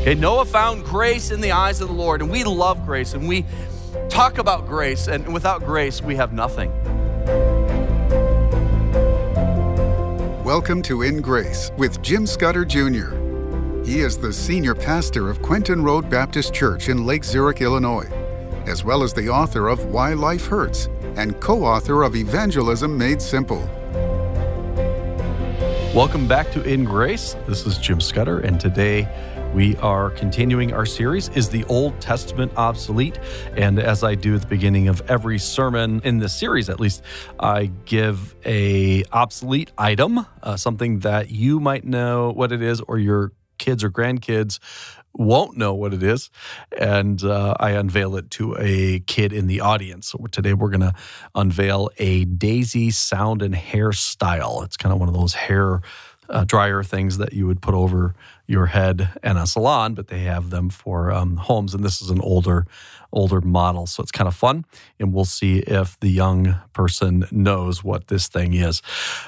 Okay, Noah found grace in the eyes of the Lord, and we love grace, and we talk about grace, and without grace, we have nothing. Welcome to In Grace with Jim Scudder Jr. He is the senior pastor of Quentin Road Baptist Church in Lake Zurich, Illinois, as well as the author of Why Life Hurts and co author of Evangelism Made Simple. Welcome back to In Grace. This is Jim Scudder, and today we are continuing our series Is the Old Testament Obsolete? And as I do at the beginning of every sermon in this series, at least, I give a obsolete item, uh, something that you might know what it is or your kids or grandkids won't know what it is. And uh, I unveil it to a kid in the audience. So today we're going to unveil a Dazey sound and hair style. It's kind of one of those hair uh, dryer things that you would put over your head and a salon, but they have them for um, homes. And this is an older, older model, so it's kind of fun. And we'll see if the young person knows what this thing is.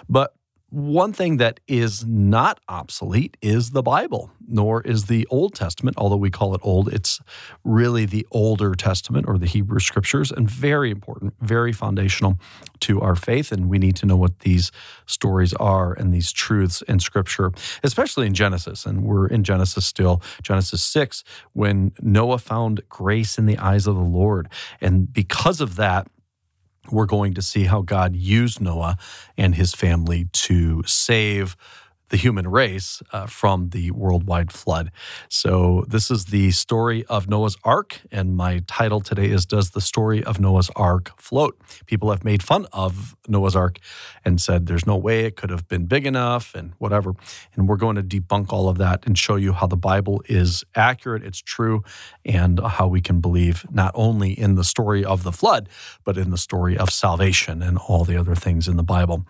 But one thing that is not obsolete is the Bible, nor is the Old Testament, although we call it old. It's really the Older Testament or the Hebrew Scriptures, and very important, very foundational to our faith. And we need to know what these stories are and these truths in Scripture, especially in Genesis. And we're in Genesis still, Genesis 6, when Noah found grace in the eyes of the Lord. And because of that, we're going to see how God used Noah and his family to save the human race uh, from the worldwide flood. So, this is the story of Noah's Ark, and my title today is Does the Story of Noah's Ark Float? People have made fun of Noah's Ark and said there's no way it could have been big enough and whatever. And we're going to debunk all of that and show you how the Bible is accurate, it's true, and how we can believe not only in the story of the flood, but in the story of salvation and all the other things in the Bible.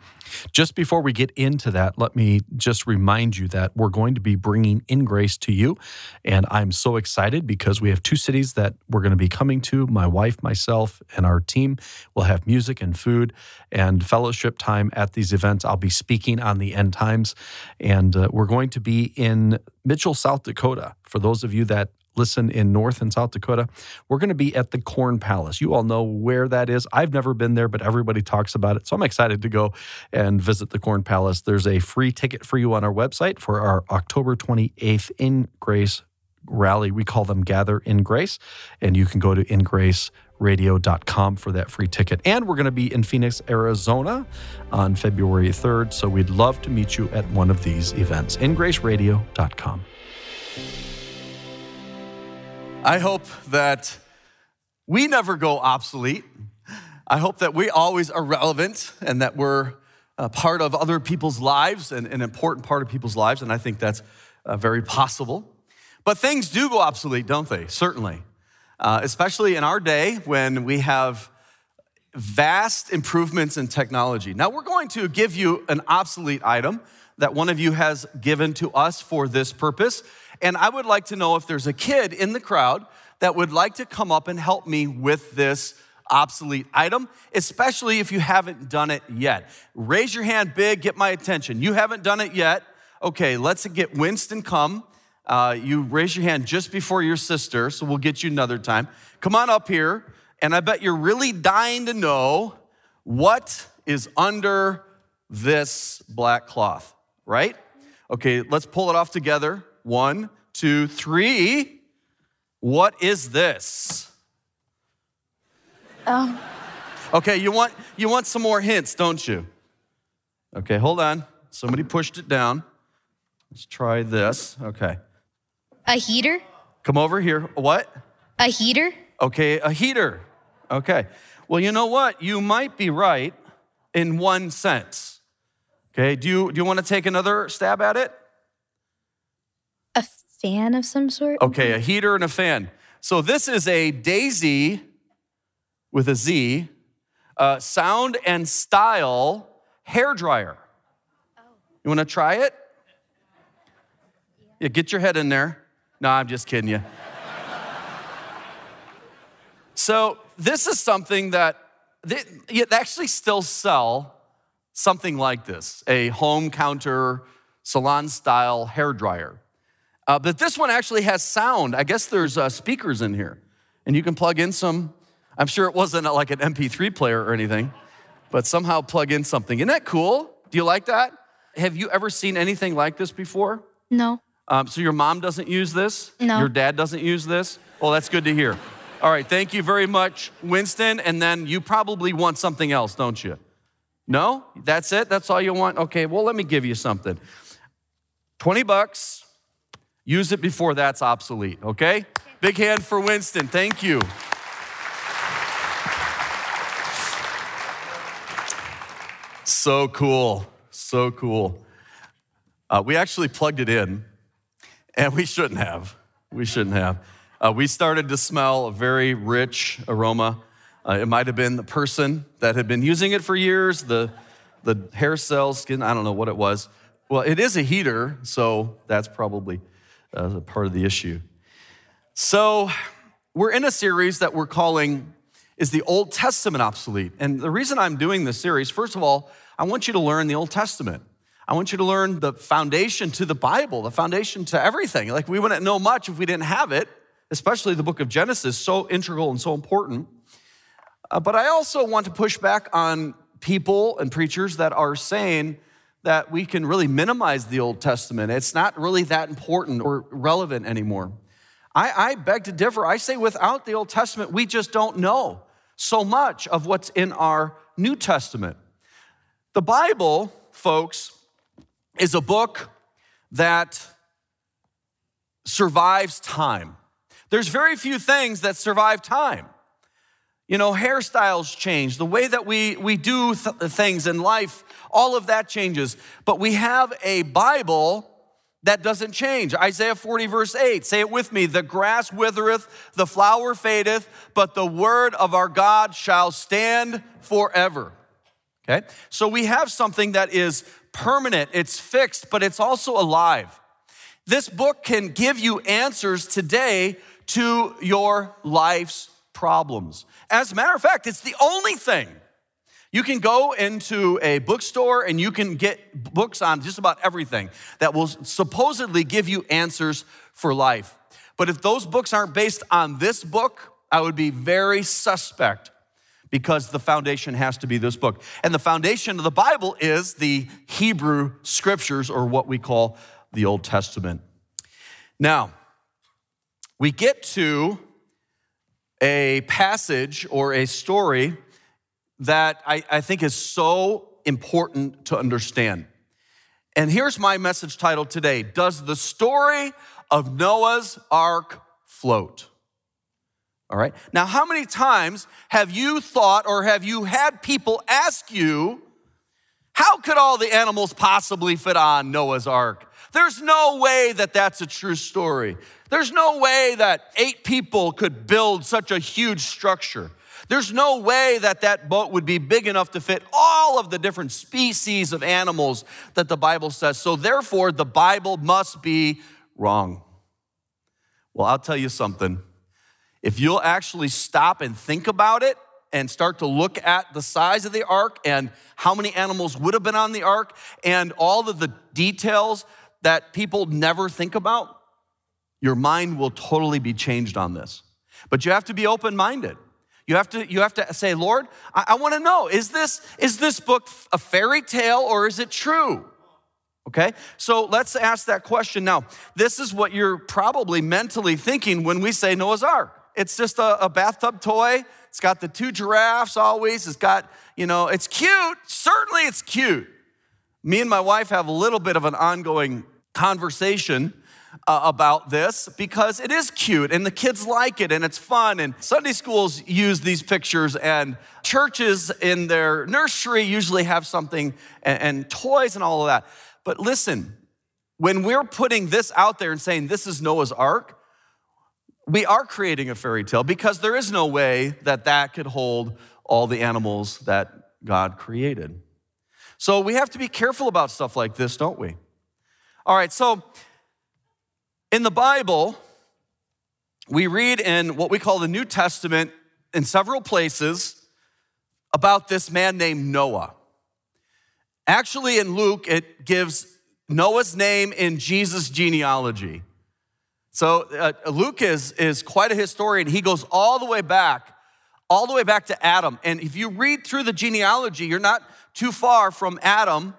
Just before we get into that, let me just remind you that we're going to be bringing In Grace to you. And I'm so excited because we have two cities that we're going to be coming to. My wife, myself, and our team will have music and food and fellowship time at these events. I'll be speaking on the end times. And uh, we're going to be in Mitchell, South Dakota. For those of you that listen in North and South Dakota, we're going to be at the Corn Palace. You all know where that is. I've never been there, but everybody talks about it. So I'm excited to go and visit the Corn Palace. There's a free ticket for you on our website for our October 28th in Grace rally. We call them Gather in Grace. And you can go to ingraceradio.com for that free ticket. And we're going to be in Phoenix, Arizona on February 3rd. So we'd love to meet you at one of these events. ingraceradio.com. I hope that we never go obsolete. I hope that we always are relevant and that we're a part of other people's lives and an important part of people's lives. And I think that's uh, very possible. But things do go obsolete, don't they? Certainly. Uh, especially in our day when we have vast improvements in technology. Now, we're going to give you an obsolete item that one of you has given to us for this purpose. And I would like to know if there's a kid in the crowd that would like to come up and help me with this obsolete item, especially if you haven't done it yet. Raise your hand big, get my attention. You haven't done it yet. Okay, let's get Winston come. Uh, you raise your hand just before your sister, so we'll get you another time. Come on up here, and I bet you're really dying to know what is under this black cloth, right? Okay, let's pull it off together. One, two, three. What is this? Oh. Okay, you want you want some more hints, don't you? Okay, hold on. Somebody pushed it down. Let's try this. Okay. A heater? Come over here. What? A heater? Okay, a heater. Okay. Well, you know what? You might be right in one sense. Okay, do you do you want to take another stab at it? Fan of some sort? Okay, a heater and a fan. So this is a Dazey with a Z, uh, sound and style hair dryer. You want to try it? Yeah, get your head in there. No, I'm just kidding you. so this is something that they, they actually still sell something like this, a home counter salon style hair dryer. Uh, but this one actually has sound. I guess there's uh, speakers in here, and you can plug in some. I'm sure it wasn't like an MP3 player or anything, but somehow plug in something. Isn't that cool? Do you like that? Have you ever seen anything like this before? No. Um, so your mom doesn't use this? No. Your dad doesn't use this? Well, that's good to hear. All right, thank you very much, Winston. And then you probably want something else, don't you? No? That's it? That's all you want? Okay, well, let me give you something 20 bucks. Use it before that's obsolete, okay? Big hand for Winston. Thank you. So cool. So cool. Uh, we actually plugged it in, and we shouldn't have. We shouldn't have. Uh, we started to smell a very rich aroma. Uh, it might have been the person that had been using it for years, the, the hair cells, skin, I don't know what it was. Well, it is a heater, so that's probably uh, part of the issue. So, we're in a series that we're calling Is the Old Testament Obsolete? And the reason I'm doing this series, first of all, I want you to learn the Old Testament. I want you to learn the foundation to the Bible, the foundation to everything. Like, we wouldn't know much if we didn't have it, especially the book of Genesis, so integral and so important. Uh, but I also want to push back on people and preachers that are saying that we can really minimize the Old Testament. It's not really that important or relevant anymore. I, I beg to differ. I say without the Old Testament, we just don't know so much of what's in our New Testament. The Bible, folks, is a book that survives time. There's very few things that survive time. You know, hairstyles change, the way that we, we do th- things in life, all of that changes. But we have a Bible that doesn't change. Isaiah 40, verse 8, say it with me the grass withereth, the flower fadeth, but the word of our God shall stand forever. Okay? So we have something that is permanent, it's fixed, but it's also alive. This book can give you answers today to your life's problems. As a matter of fact, it's the only thing. You can go into a bookstore and you can get books on just about everything that will supposedly give you answers for life. But if those books aren't based on this book, I would be very suspect because the foundation has to be this book. And the foundation of the Bible is the Hebrew scriptures, or what we call the Old Testament. Now, we get to a passage or a story that I, I think is so important to understand. And here's my message title today Does the story of Noah's ark float? All right. Now, how many times have you thought or have you had people ask you, how could all the animals possibly fit on Noah's ark? There's no way that that's a true story. There's no way that eight people could build such a huge structure. There's no way that that boat would be big enough to fit all of the different species of animals that the Bible says. So, therefore, the Bible must be wrong. Well, I'll tell you something if you'll actually stop and think about it and start to look at the size of the ark and how many animals would have been on the ark and all of the details that people never think about, your mind will totally be changed on this. But you have to be open minded. You have to, you have to say, Lord, I, I want to know, is this, is this book a fairy tale or is it true? Okay, so let's ask that question now. This is what you're probably mentally thinking when we say Noah's Ark. It's just a, a bathtub toy. It's got the two giraffes always. It's got, you know, it's cute. Certainly it's cute. Me and my wife have a little bit of an ongoing conversation uh, about this because it is cute and the kids like it and it's fun. And Sunday schools use these pictures, and churches in their nursery usually have something and, and toys and all of that. But listen, when we're putting this out there and saying this is Noah's Ark, we are creating a fairy tale because there is no way that that could hold all the animals that God created. So we have to be careful about stuff like this, don't we? All right, so in the Bible, we read in what we call the New Testament in several places about this man named Noah. Actually, in Luke, it gives Noah's name in Jesus' genealogy. So uh, Luke is, is quite a historian. He goes all the way back, all the way back to Adam. And if you read through the genealogy, you're not too far from Adam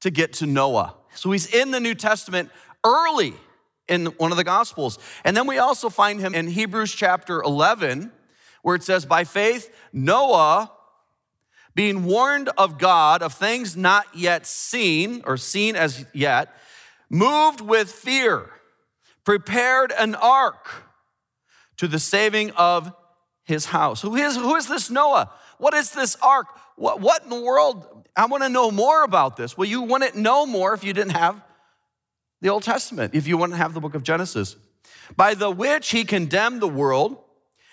to get to Noah. So he's in the New Testament early in one of the Gospels. And then we also find him in Hebrews chapter 11, where it says, By faith, Noah, being warned of God of things not yet seen or seen as yet, moved with fear prepared an ark to the saving of his house. Who is, who is this Noah? What is this ark? What, what in the world? I want to know more about this. Well, you wouldn't know more if you didn't have the Old Testament, if you want to have the book of Genesis. By the which he condemned the world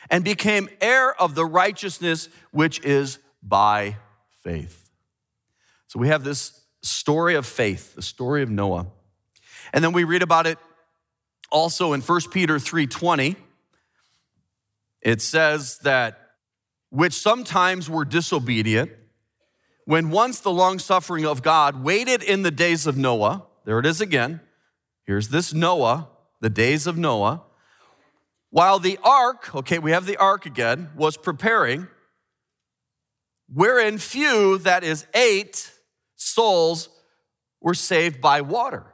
and became heir of the righteousness which is by faith. So we have this story of faith, the story of Noah. And then we read about it also in 1 Peter 3:20, it says that which sometimes were disobedient, when once the long suffering of God waited in the days of Noah, there it is again. Here's this Noah, the days of Noah, while the ark, okay, we have the ark again, was preparing, wherein few, that is eight souls, were saved by water.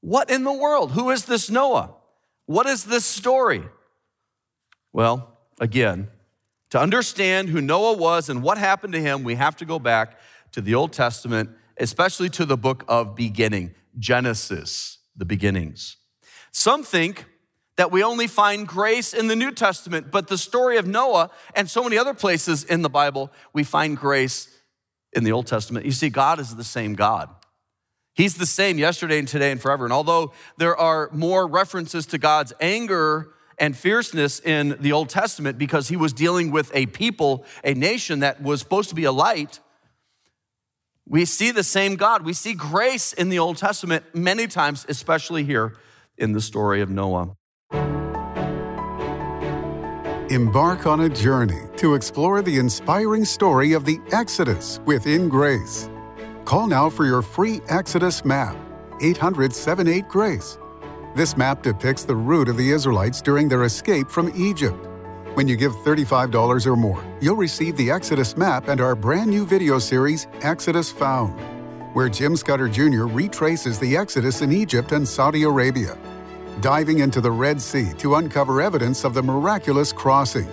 What in the world? Who is this Noah? What is this story? Well, again, to understand who Noah was and what happened to him, we have to go back to the Old Testament, especially to the book of beginning, Genesis, the beginnings. Some think that we only find grace in the New Testament, but the story of Noah and so many other places in the Bible, we find grace in the Old Testament. You see, God is the same God. He's the same yesterday and today and forever. And although there are more references to God's anger and fierceness in the Old Testament because he was dealing with a people, a nation that was supposed to be a light, we see the same God. We see grace in the Old Testament many times, especially here in the story of Noah. Embark on a journey to explore the inspiring story of the Exodus within grace. Call now for your free Exodus map, 800 78 Grace. This map depicts the route of the Israelites during their escape from Egypt. When you give $35 or more, you'll receive the Exodus map and our brand new video series, Exodus Found, where Jim Scudder Jr. retraces the Exodus in Egypt and Saudi Arabia, diving into the Red Sea to uncover evidence of the miraculous crossing.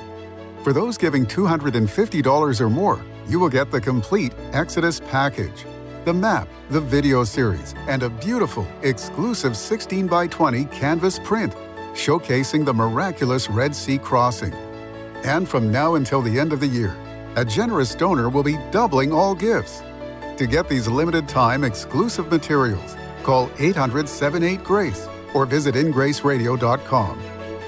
For those giving $250 or more, you will get the complete Exodus package the map, the video series, and a beautiful, exclusive 16 by 20 canvas print showcasing the miraculous Red Sea crossing. And from now until the end of the year, a generous donor will be doubling all gifts. To get these limited time exclusive materials, call 800 78 Grace or visit ingraceradio.com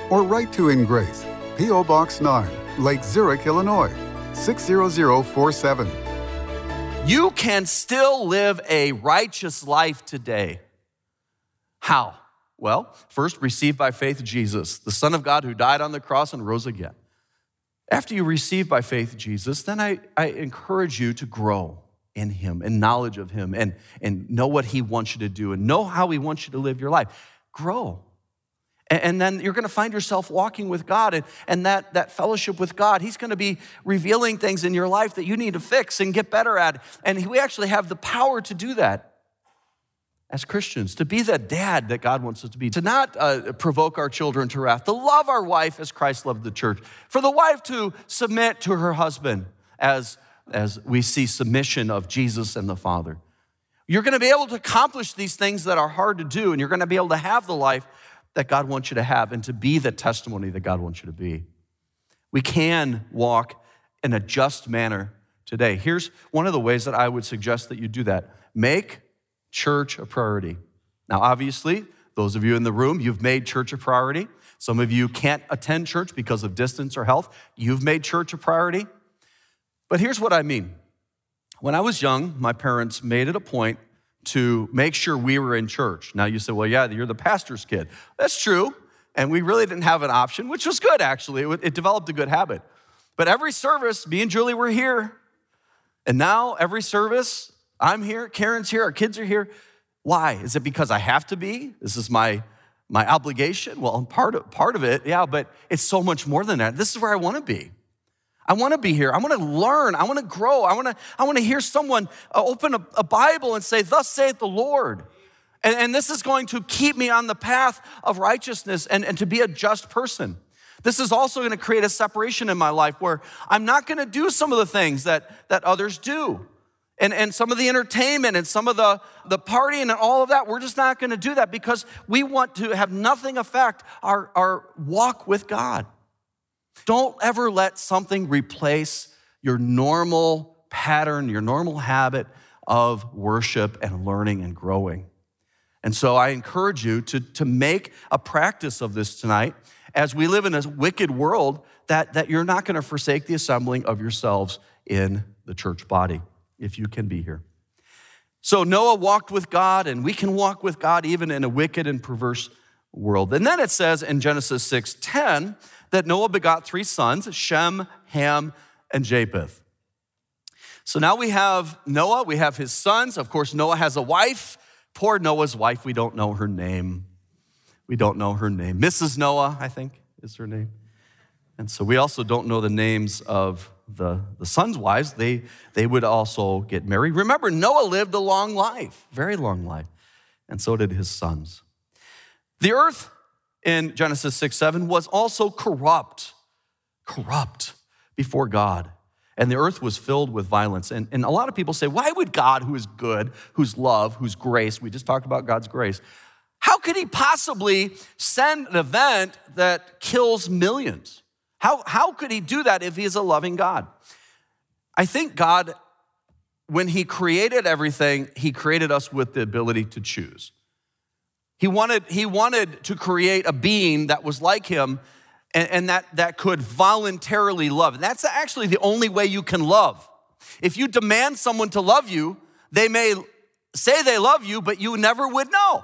or write to In Grace, P.O. Box 9, Lake Zurich, Illinois 60047. You can still live a righteous life today. How? Well, first, receive by faith Jesus, the Son of God who died on the cross and rose again. After you receive by faith Jesus, then I, I encourage you to grow in Him and knowledge of Him and, and know what He wants you to do and know how He wants you to live your life. Grow. And then you're going to find yourself walking with God and, and that, that fellowship with God. He's going to be revealing things in your life that you need to fix and get better at. And we actually have the power to do that as Christians, to be the dad that God wants us to be, to not uh, provoke our children to wrath, to love our wife as Christ loved the church, for the wife to submit to her husband as, as we see submission of Jesus and the Father. You're going to be able to accomplish these things that are hard to do, and you're going to be able to have the life that God wants you to have and to be the testimony that God wants you to be. We can walk in a just manner today. Here's one of the ways that I would suggest that you do that make church a priority. Now, obviously, those of you in the room, you've made church a priority. Some of you can't attend church because of distance or health. You've made church a priority. But here's what I mean. When I was young, my parents made it a point to make sure we were in church. Now you say, well, yeah, you're the pastor's kid. That's true. And we really didn't have an option, which was good, actually. It, it developed a good habit. But every service, me and Julie were here. And now every service, I'm here, Karen's here, our kids are here. Why? Is it because I have to be? This is my my obligation? Well, part of, part of it, yeah, but it's so much more than that. This is where I want to be. I want to be here. I want to learn. I want to grow. I want to, I want to hear someone uh, open a, a Bible and say, Thus saith the Lord. And, and, this is going to keep me on the path of righteousness and, and to be a just person. This is also going to create a separation in my life where I'm not going to do some of the things that, that others do. And, and some of the entertainment and some of the, the partying and all of that, we're just not going to do that because we want to have nothing affect our, our walk with God. Don't ever let something replace your normal pattern, your normal habit of worship and learning and growing. And so I encourage you to, to make a practice of this tonight as we live in a wicked world that, that you're not going to forsake the assembling of yourselves in the church body if you can be here. So Noah walked with God, and we can walk with God even in a wicked and perverse world. And then it says in Genesis 6 10 that Noah begot three sons Shem, Ham, and Japheth. So now we have Noah, we have his sons. Of course, Noah has a wife. Poor Noah's wife, we don't know her name. We don't know her name. Mrs. Noah, I think, is her name. And so we also don't know the names of the, the sons' wives. They, they would also get married. Remember, Noah lived a long life, very long life, and so did his sons. The earth in Genesis 6 7 was also corrupt, corrupt before God. And the earth was filled with violence. And, and a lot of people say, why would God, who is good, who's love, who's grace, we just talked about God's grace, how could he possibly send an event that kills millions? How, how could he do that if he is a loving God? I think God, when he created everything, he created us with the ability to choose. He wanted, he wanted to create a being that was like him and, and that, that could voluntarily love. And that's actually the only way you can love. If you demand someone to love you, they may say they love you, but you never would know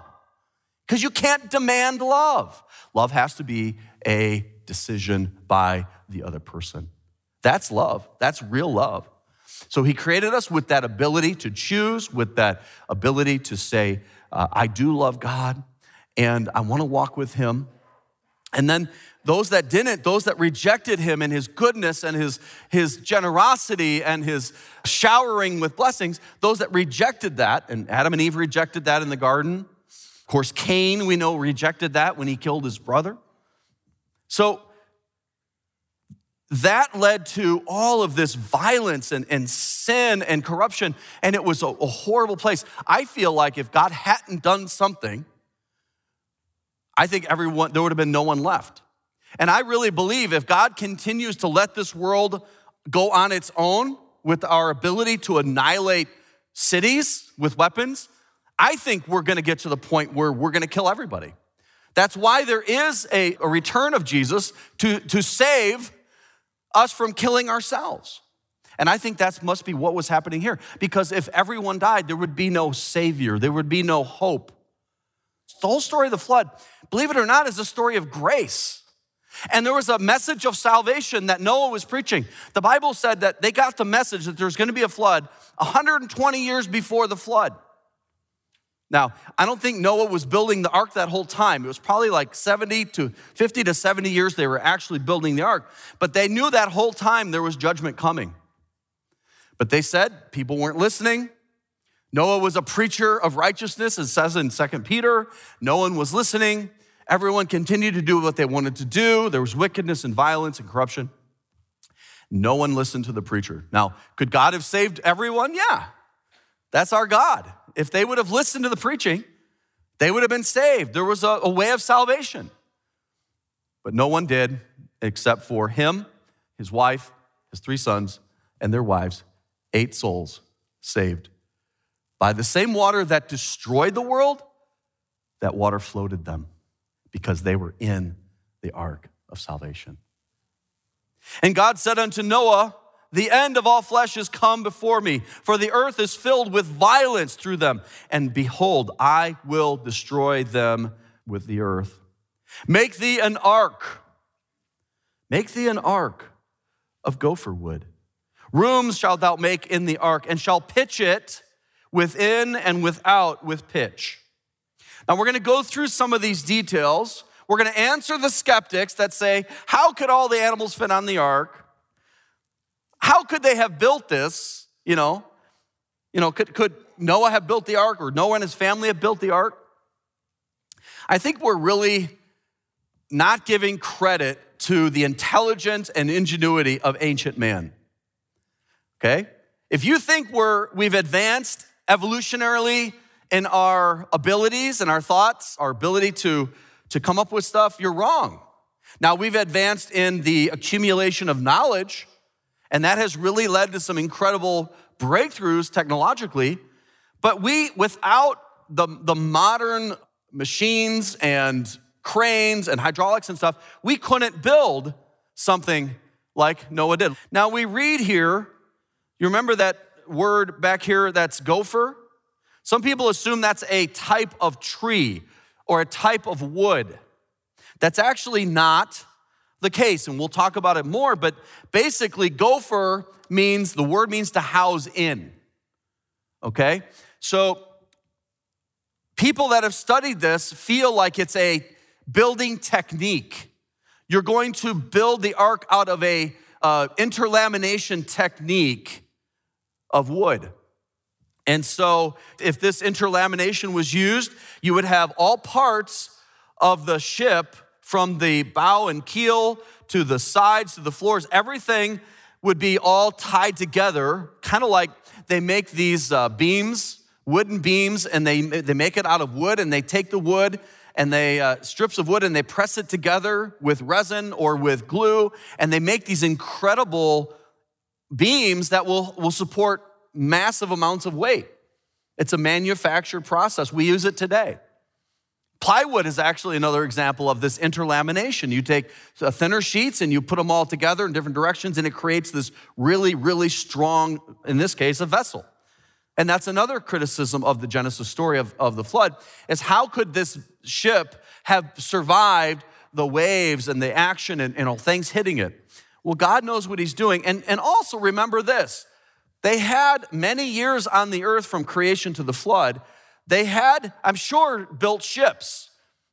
because you can't demand love. Love has to be a decision by the other person. That's love. That's real love. So he created us with that ability to choose, with that ability to say, uh, I do love God and I want to walk with him. And then those that didn't, those that rejected him and his goodness and his, his generosity and his showering with blessings, those that rejected that, and Adam and Eve rejected that in the garden. Of course, Cain, we know, rejected that when he killed his brother. So that led to all of this violence and, and sin and corruption, and it was a, a horrible place. I feel like if God hadn't done something, I think everyone, there would have been no one left. And I really believe if God continues to let this world go on its own with our ability to annihilate cities with weapons, I think we're gonna get to the point where we're gonna kill everybody. That's why there is a, a return of Jesus to, to save us from killing ourselves. And I think that must be what was happening here. Because if everyone died, there would be no Savior, there would be no hope. The whole story of the flood, believe it or not, is a story of grace. And there was a message of salvation that Noah was preaching. The Bible said that they got the message that there's going to be a flood 120 years before the flood. Now, I don't think Noah was building the ark that whole time. It was probably like 70 to 50 to 70 years they were actually building the ark. But they knew that whole time there was judgment coming. But they said people weren't listening. Noah was a preacher of righteousness, it says in 2 Peter. No one was listening. Everyone continued to do what they wanted to do. There was wickedness and violence and corruption. No one listened to the preacher. Now, could God have saved everyone? Yeah. That's our God. If they would have listened to the preaching, they would have been saved. There was a, a way of salvation. But no one did except for him, his wife, his three sons, and their wives. Eight souls saved. By the same water that destroyed the world, that water floated them because they were in the ark of salvation. And God said unto Noah, the end of all flesh is come before me, for the earth is filled with violence through them. And behold, I will destroy them with the earth. Make thee an ark. Make thee an ark of gopher wood. Rooms shalt thou make in the ark, and shall pitch it within and without with pitch. Now, we're going to go through some of these details. We're going to answer the skeptics that say, How could all the animals fit on the ark? How could they have built this? You know, you know, could, could Noah have built the ark or Noah and his family have built the ark? I think we're really not giving credit to the intelligence and ingenuity of ancient man. Okay? If you think we're, we've advanced evolutionarily in our abilities and our thoughts, our ability to, to come up with stuff, you're wrong. Now, we've advanced in the accumulation of knowledge, and that has really led to some incredible breakthroughs technologically. But we, without the, the modern machines and cranes and hydraulics and stuff, we couldn't build something like Noah did. Now, we read here, you remember that word back here that's gopher? Some people assume that's a type of tree or a type of wood. That's actually not the case, and we'll talk about it more, but basically, gopher means the word means to house in. Okay? So, people that have studied this feel like it's a building technique. You're going to build the ark out of a uh, interlamination technique of wood. And so, if this interlamination was used, you would have all parts of the ship from the bow and keel to the sides to the floors, everything would be all tied together, kind of like they make these uh, beams, wooden beams, and they, they make it out of wood, and they take the wood and they uh, strips of wood and they press it together with resin or with glue, and they make these incredible beams that will, will support massive amounts of weight. It's a manufactured process. We use it today. Plywood is actually another example of this interlamination. You take thinner sheets and you put them all together in different directions, and it creates this really, really strong, in this case, a vessel. And that's another criticism of the Genesis story of, of the flood is how could this ship have survived the waves and the action and, and all things hitting it? Well, God knows what he's doing. And, and also remember this they had many years on the earth from creation to the flood. They had, I'm sure, built ships.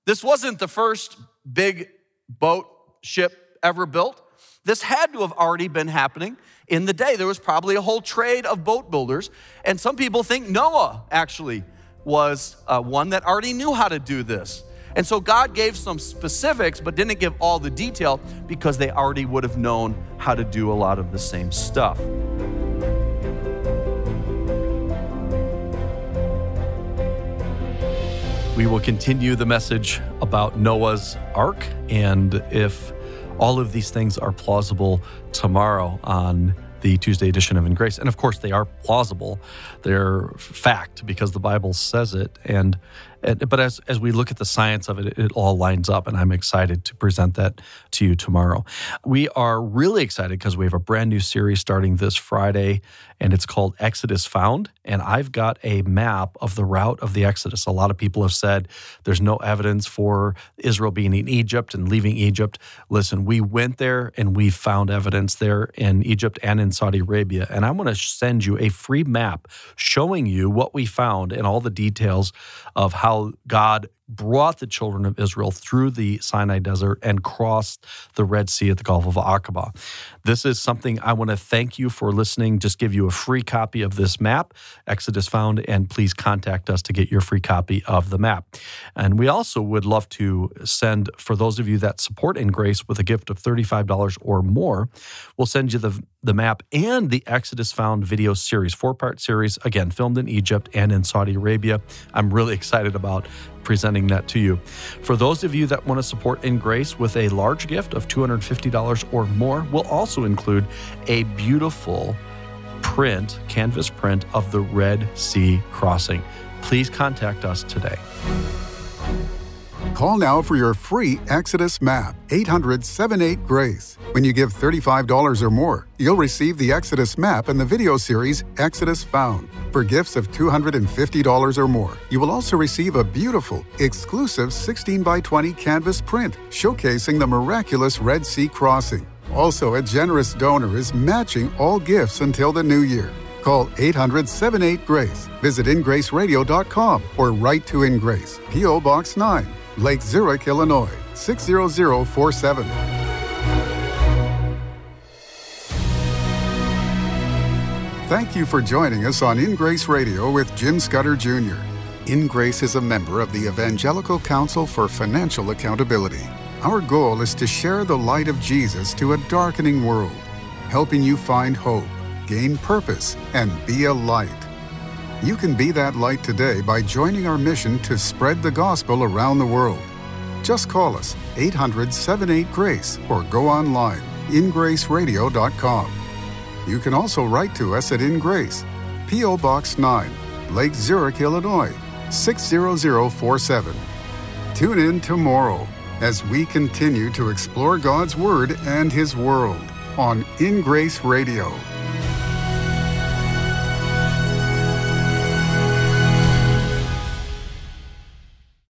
This wasn't the first big boat ship ever built. This had to have already been happening in the day. There was probably a whole trade of boat builders. And some people think Noah actually was uh, one that already knew how to do this. And so God gave some specifics, but didn't give all the detail because they already would have known how to do a lot of the same stuff. We will continue the message about Noah's Ark and if all of these things are plausible tomorrow on the Tuesday edition of In Grace. And of course, they are plausible. They're fact because the Bible says it. And but as, as we look at the science of it, it, all lines up, and I'm excited to present that to you tomorrow. We are really excited because we have a brand new series starting this Friday, and it's called Exodus Found. And I've got a map of the route of the Exodus. A lot of people have said there's no evidence for Israel being in Egypt and leaving Egypt. Listen, we went there and we found evidence there in Egypt and in Saudi Arabia. And I want to send you a free map showing you what we found and all the details of how how God brought the children of Israel through the Sinai desert and crossed the Red Sea at the Gulf of Aqaba. This is something I want to thank you for listening. Just give you a free copy of this map, Exodus Found, and please contact us to get your free copy of the map. And we also would love to send, for those of you that support In Grace with a gift of $35 or more, we'll send you the, the map and the Exodus Found video series, four part series, again, filmed in Egypt and in Saudi Arabia. I'm really excited about presenting that to you. For those of you that want to support In Grace with a large gift of $250 or more, we'll also include a beautiful print, canvas print of the Red Sea crossing. Please contact us today. Call now for your free Exodus map, 800 78 Grace. When you give $35 or more, you'll receive the Exodus map and the video series Exodus Found. For gifts of $250 or more, you will also receive a beautiful, exclusive 16 by 20 canvas print showcasing the miraculous Red Sea crossing. Also, a generous donor is matching all gifts until the new year. Call 800 78 Grace. Visit ingraceradio.com or write to In Grace, P.O. Box 9, Lake Zurich, Illinois 60047. Thank you for joining us on In Grace Radio with Jim Scudder Jr. In Grace is a member of the Evangelical Council for Financial Accountability. Our goal is to share the light of Jesus to a darkening world, helping you find hope, gain purpose, and be a light. You can be that light today by joining our mission to spread the gospel around the world. Just call us 800 78 Grace or go online ingraceradio.com. You can also write to us at In Grace, P.O. Box 9, Lake Zurich, Illinois 60047. Tune in tomorrow as we continue to explore God's Word and His world on In Grace Radio.